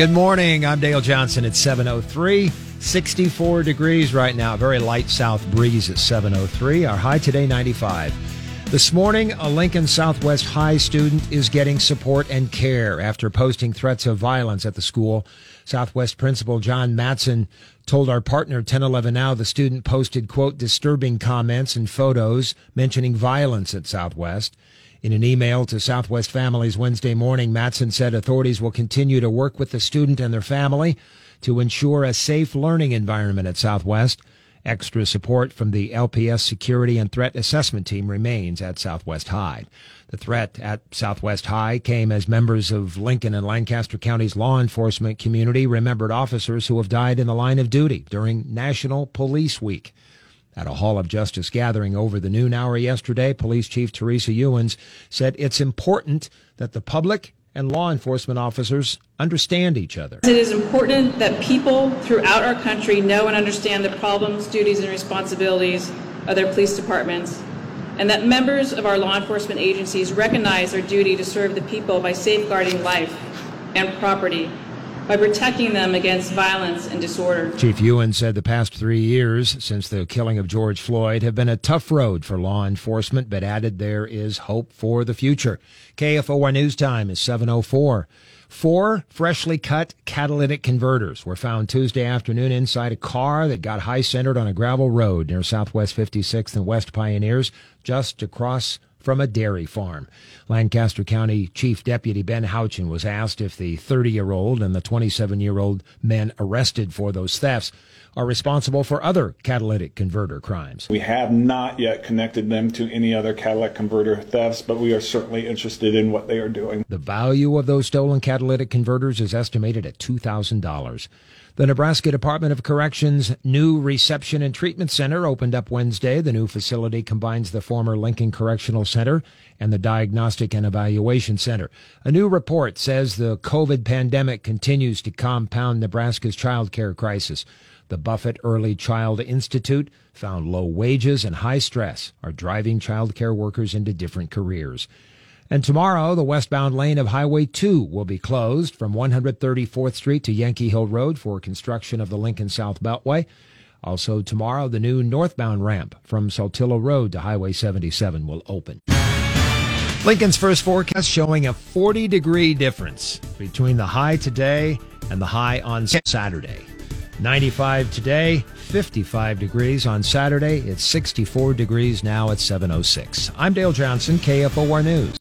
Good morning. I'm Dale Johnson at 703. 64 degrees right now. Very light south breeze at 703. Our high today 95. This morning, a Lincoln Southwest High student is getting support and care after posting threats of violence at the school. Southwest Principal John Matson told our partner 1011 Now the student posted, quote, disturbing comments and photos mentioning violence at Southwest. In an email to Southwest families Wednesday morning, Matson said authorities will continue to work with the student and their family to ensure a safe learning environment at Southwest. Extra support from the LPS Security and Threat Assessment Team remains at Southwest High. The threat at Southwest High came as members of Lincoln and Lancaster County's law enforcement community remembered officers who have died in the line of duty during National Police Week. At a Hall of Justice gathering over the noon hour yesterday, Police Chief Teresa Ewins said it's important that the public and law enforcement officers understand each other. It is important that people throughout our country know and understand the problems, duties, and responsibilities of their police departments, and that members of our law enforcement agencies recognize their duty to serve the people by safeguarding life and property, by protecting them against violence and disorder. Chief Ewan said the past three years since the killing of George Floyd have been a tough road for law enforcement, but added there is hope for the future. KFOR News Time is 704. Four freshly cut catalytic converters were found Tuesday afternoon inside a car that got high centered on a gravel road near Southwest 56th and West Pioneers, just across from a dairy farm. Lancaster County Chief Deputy Ben Houchin was asked if the 30 year old and the 27 year old men arrested for those thefts are responsible for other catalytic converter crimes. We have not yet connected them to any other catalytic converter thefts, but we are certainly interested in what they are doing. The value of those stolen catalytic converters is estimated at $2,000. The Nebraska Department of Corrections new reception and treatment center opened up Wednesday. The new facility combines the former Lincoln Correctional Center and the Diagnostic and Evaluation Center. A new report says the COVID pandemic continues to compound Nebraska's child care crisis. The Buffett Early Child Institute found low wages and high stress are driving child care workers into different careers. And tomorrow, the westbound lane of Highway 2 will be closed from 134th Street to Yankee Hill Road for construction of the Lincoln South Beltway. Also, tomorrow, the new northbound ramp from Saltillo Road to Highway 77 will open. Lincoln's first forecast showing a 40 degree difference between the high today and the high on Saturday. 95 today, 55 degrees on Saturday. It's 64 degrees now at 706. I'm Dale Johnson, KFOR News.